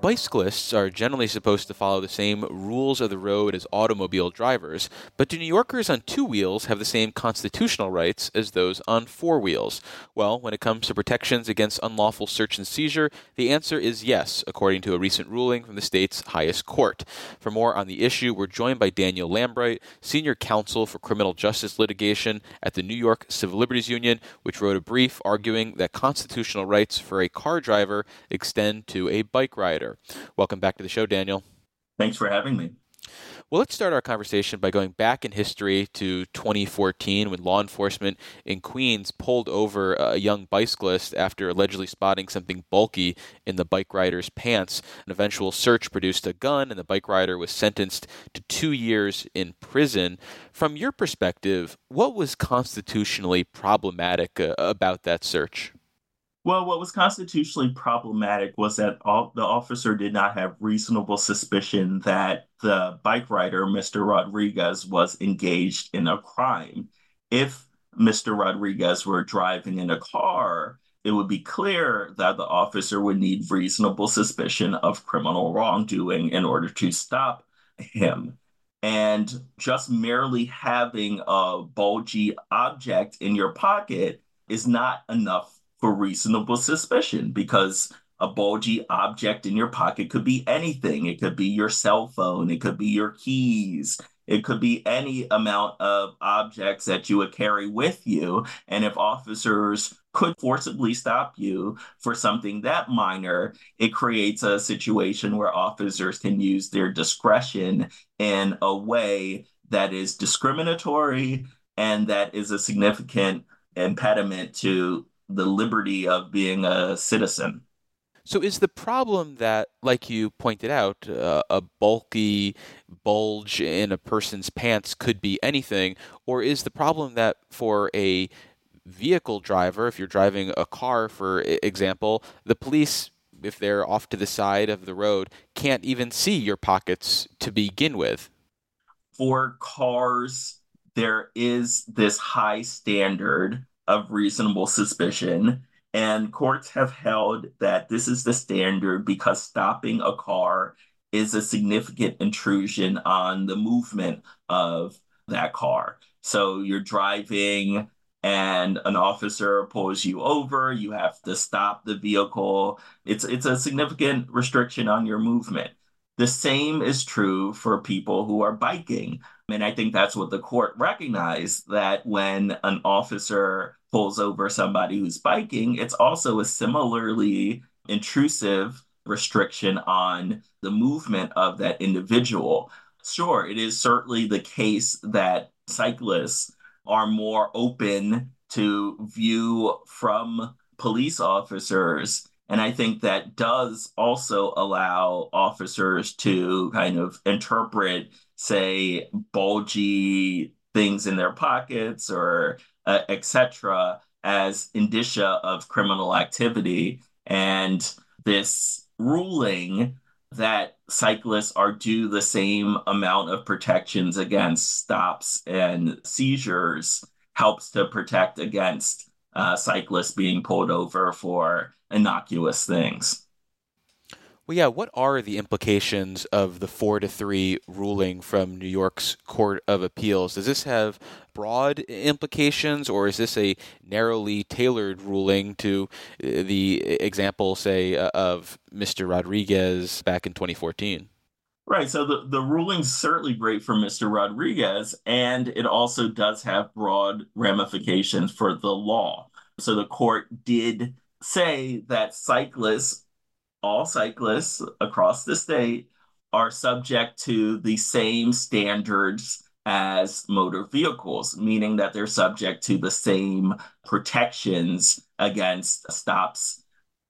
Bicyclists are generally supposed to follow the same rules of the road as automobile drivers, but do New Yorkers on two wheels have the same constitutional rights as those on four wheels? Well, when it comes to protections against unlawful search and seizure, the answer is yes, according to a recent ruling from the state's highest court. For more on the issue, we're joined by Daniel Lambright, senior counsel for criminal justice litigation at the New York Civil Liberties Union, which wrote a brief arguing that constitutional rights for a car driver extend to a bike rider. Welcome back to the show, Daniel. Thanks for having me. Well, let's start our conversation by going back in history to 2014 when law enforcement in Queens pulled over a young bicyclist after allegedly spotting something bulky in the bike rider's pants. An eventual search produced a gun, and the bike rider was sentenced to two years in prison. From your perspective, what was constitutionally problematic uh, about that search? Well, what was constitutionally problematic was that all, the officer did not have reasonable suspicion that the bike rider, Mr. Rodriguez, was engaged in a crime. If Mr. Rodriguez were driving in a car, it would be clear that the officer would need reasonable suspicion of criminal wrongdoing in order to stop him. And just merely having a bulgy object in your pocket is not enough for reasonable suspicion because a bulgy object in your pocket could be anything. It could be your cell phone, it could be your keys, it could be any amount of objects that you would carry with you. And if officers could forcibly stop you for something that minor, it creates a situation where officers can use their discretion in a way that is discriminatory and that is a significant impediment to the liberty of being a citizen. So, is the problem that, like you pointed out, uh, a bulky bulge in a person's pants could be anything, or is the problem that for a vehicle driver, if you're driving a car, for example, the police, if they're off to the side of the road, can't even see your pockets to begin with? For cars, there is this high standard of reasonable suspicion. And courts have held that this is the standard because stopping a car is a significant intrusion on the movement of that car. So you're driving and an officer pulls you over, you have to stop the vehicle. It's it's a significant restriction on your movement. The same is true for people who are biking. And I think that's what the court recognized that when an officer pulls over somebody who's biking, it's also a similarly intrusive restriction on the movement of that individual. Sure, it is certainly the case that cyclists are more open to view from police officers. And I think that does also allow officers to kind of interpret, say, bulgy things in their pockets or uh, etc., as indicia of criminal activity. And this ruling that cyclists are due the same amount of protections against stops and seizures helps to protect against uh, cyclists being pulled over for innocuous things. Well, yeah, what are the implications of the four to three ruling from New York's Court of Appeals? Does this have broad implications, or is this a narrowly tailored ruling to uh, the example, say, uh, of Mr. Rodriguez back in 2014? Right. So the, the ruling's certainly great for Mr. Rodriguez, and it also does have broad ramifications for the law. So the court did say that cyclists all cyclists across the state are subject to the same standards as motor vehicles, meaning that they're subject to the same protections against stops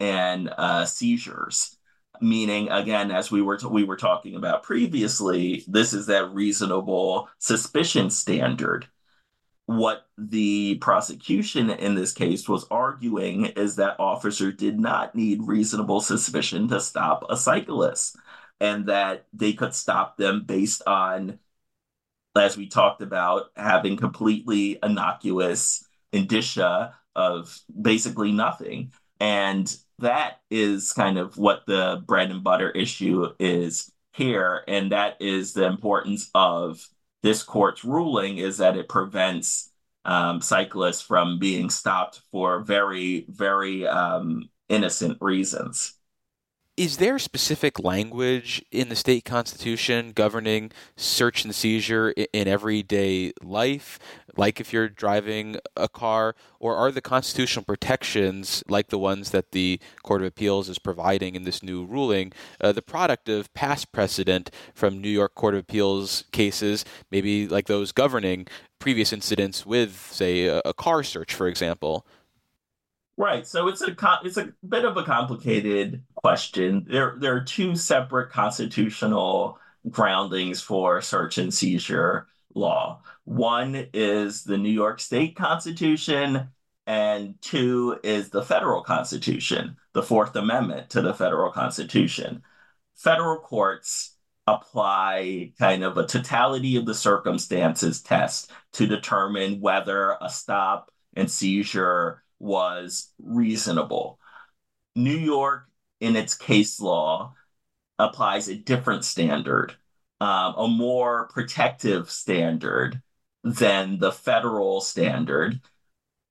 and uh, seizures. Meaning, again, as we were t- we were talking about previously, this is that reasonable suspicion standard what the prosecution in this case was arguing is that officer did not need reasonable suspicion to stop a cyclist and that they could stop them based on as we talked about having completely innocuous indicia of basically nothing and that is kind of what the bread and butter issue is here. And that is the importance of this court's ruling is that it prevents um, cyclists from being stopped for very, very um, innocent reasons. Is there specific language in the state constitution governing search and seizure in everyday life, like if you're driving a car, or are the constitutional protections, like the ones that the Court of Appeals is providing in this new ruling, uh, the product of past precedent from New York Court of Appeals cases, maybe like those governing previous incidents with, say, a, a car search, for example? Right. So it's a it's a bit of a complicated question. There there are two separate constitutional groundings for search and seizure law. One is the New York State Constitution, and two is the federal Constitution, the Fourth Amendment to the federal Constitution. Federal courts apply kind of a totality of the circumstances test to determine whether a stop and seizure was reasonable. New York, in its case law, applies a different standard, um, a more protective standard than the federal standard.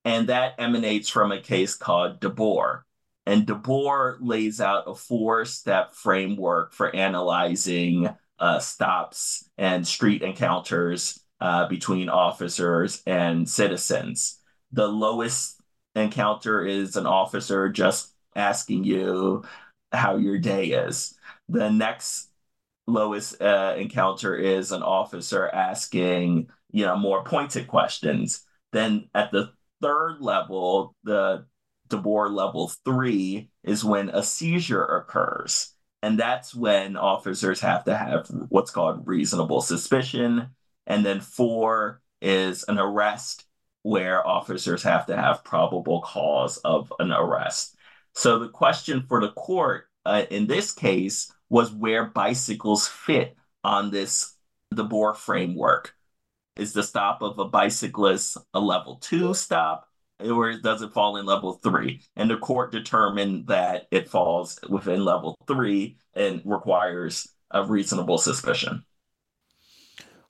And that emanates from a case called De Bour. And De Bour lays out a four step framework for analyzing uh, stops and street encounters uh, between officers and citizens. The lowest encounter is an officer just asking you how your day is. The next lowest uh, encounter is an officer asking, you know, more pointed questions. Then at the third level, the De Bour level three is when a seizure occurs. And that's when officers have to have what's called reasonable suspicion. And then four is an arrest where officers have to have probable cause of an arrest. So the question for the court uh, in this case was where bicycles fit on this De Bour framework. Is the stop of a bicyclist a level two stop, or does it fall in level three? And the court determined that it falls within level three and requires a reasonable suspicion.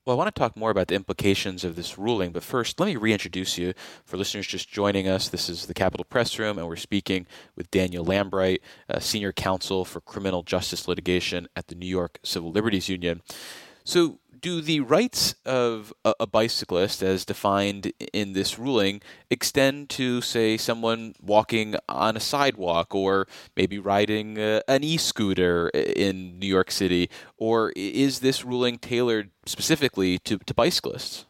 Well, I want to talk more about the implications of this ruling, but first, let me reintroduce you for listeners just joining us. This is the Capitol Press Room, and we're speaking with Daniel Lambright, uh, Senior Counsel for Criminal Justice Litigation at the New York Civil Liberties Union. So, do the rights of a, a, bicyclist, as defined in this ruling, extend to, say, someone walking on a sidewalk or maybe riding uh, an e scooter in New York City? Or is this ruling tailored specifically to, to bicyclists?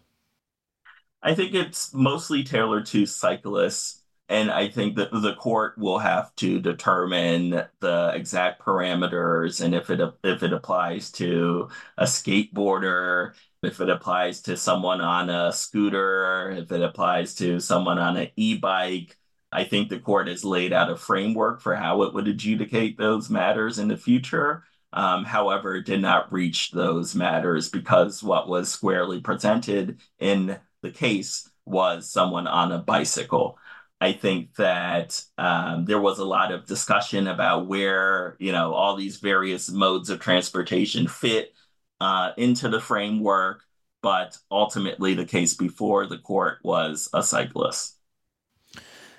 I think it's mostly tailored to cyclists and I think that the court will have to determine the exact parameters and if it if it applies to a skateboarder, if it applies to someone on a scooter, if it applies to someone on an e-bike. I think the court has laid out a framework for how it would adjudicate those matters in the future. Um, however, it did not reach those matters because what was squarely presented in the case was someone on a bicycle. I think that um, there was a lot of discussion about where you know all these various modes of transportation fit uh, into the framework, but ultimately the case before the court was a cyclist.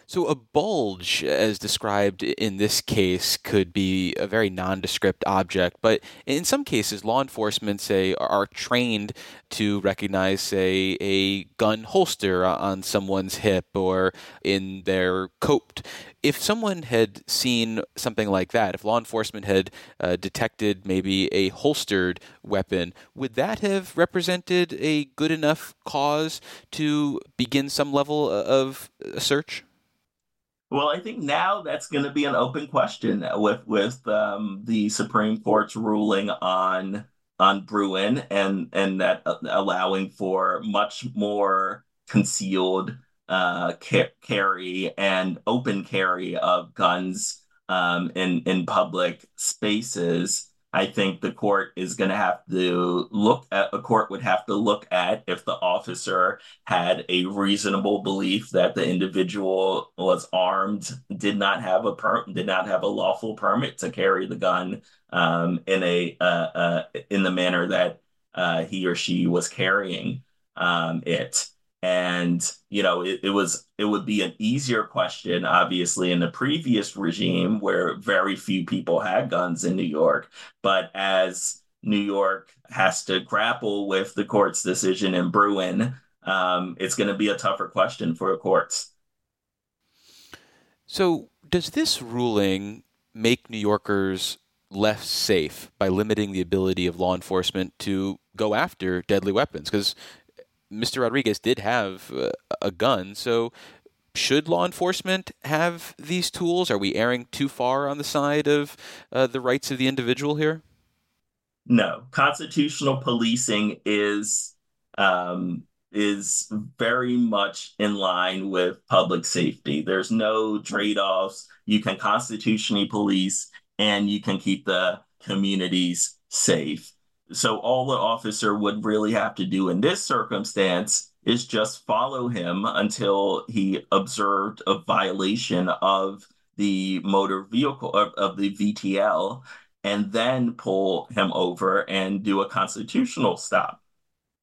So, a bulge, as described in this case, could be a very nondescript object, but in some cases, law enforcement, say, are trained to recognize, say, a gun holster on someone's hip or in their coat. If someone had seen something like that, if law enforcement had uh, detected maybe a holstered weapon, would that have represented a good enough cause to begin some level of search? Well, I think now that's going to be an open question with with um, the Supreme Court's ruling on on Bruen and and that uh, allowing for much more concealed uh, ca- carry and open carry of guns um, in in public spaces. I think the court is going to have to look at a court would have to look at if the officer had a reasonable belief that the individual was armed, did not have a per did not have a lawful permit to carry the gun um, in a uh, uh, in the manner that uh, he or she was carrying um, it. And you know, it, it was it would be an easier question, obviously, in the previous regime where very few people had guns in New York. But as New York has to grapple with the court's decision in Bruen, um, it's going to be a tougher question for the courts. So, does this ruling make New Yorkers less safe by limiting the ability of law enforcement to go after deadly weapons? Because Mr. Rodriguez did have uh, a gun, so should law enforcement have these tools? Are we erring too far on the side of uh, the rights of the individual here? No, constitutional policing is um, is very much in line with public safety. There's no trade offs. You can constitutionally police, and you can keep the communities safe. So all the officer would really have to do in this circumstance is just follow him until he observed a violation of the motor vehicle of, of the VTL and then pull him over and do a constitutional stop.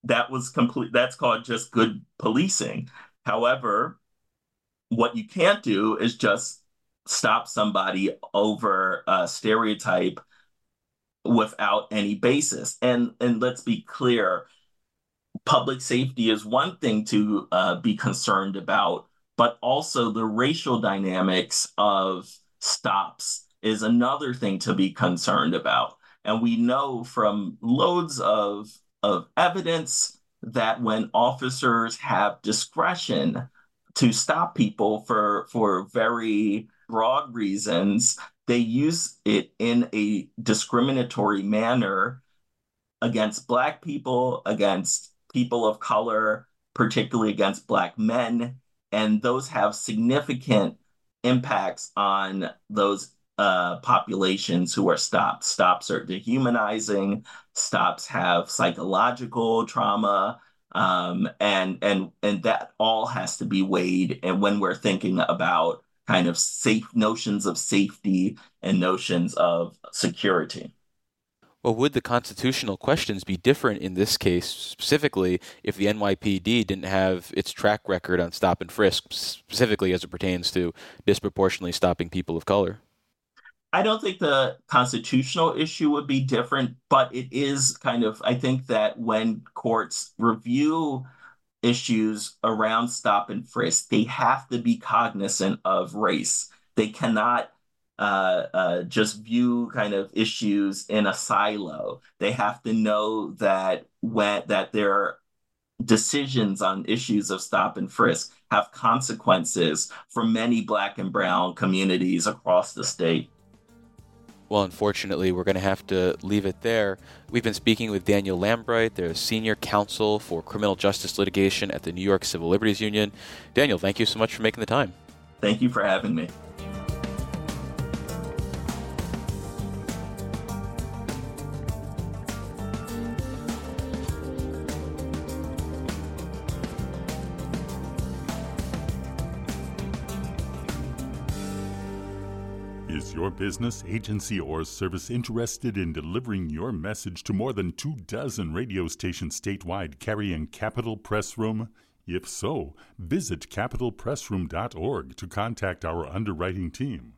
That was complete that's called just good policing. However, what you can't do is just stop somebody over a stereotype without any basis. And and let's be clear, public safety is one thing to uh, be concerned about, but also the racial dynamics of stops is another thing to be concerned about. And we know from loads of of evidence that when officers have discretion to stop people for for very broad reasons they use it in a discriminatory manner against Black people, against people of color, particularly against Black men. And those have significant impacts on those uh, populations who are stopped. Stops are dehumanizing, stops have psychological trauma. Um, and and and that all has to be weighed and when we're thinking about kind of safe notions of safety and notions of security. Well, would the constitutional questions be different in this case, specifically if the NYPD didn't have its track record on stop and frisk, specifically as it pertains to disproportionately stopping people of color? I don't think the constitutional issue would be different, but it is kind of, I think that when courts review issues around stop and frisk, they have to be cognizant of race. They cannot uh, uh, just view kind of issues in a silo. They have to know that when that their decisions on issues of stop and frisk have consequences for many Black and Brown communities across the state. Well, unfortunately, we're going to have to leave it there. We've been speaking with Daniel Lambright, the senior counsel for criminal justice litigation at the New York Civil Liberties Union. Daniel, thank you so much for making the time. Thank you for having me. Your business, agency, or service interested in delivering your message to more than two dozen radio stations statewide carrying Capitol Press Room? If so, visit capitolpressroom.org to contact our underwriting team.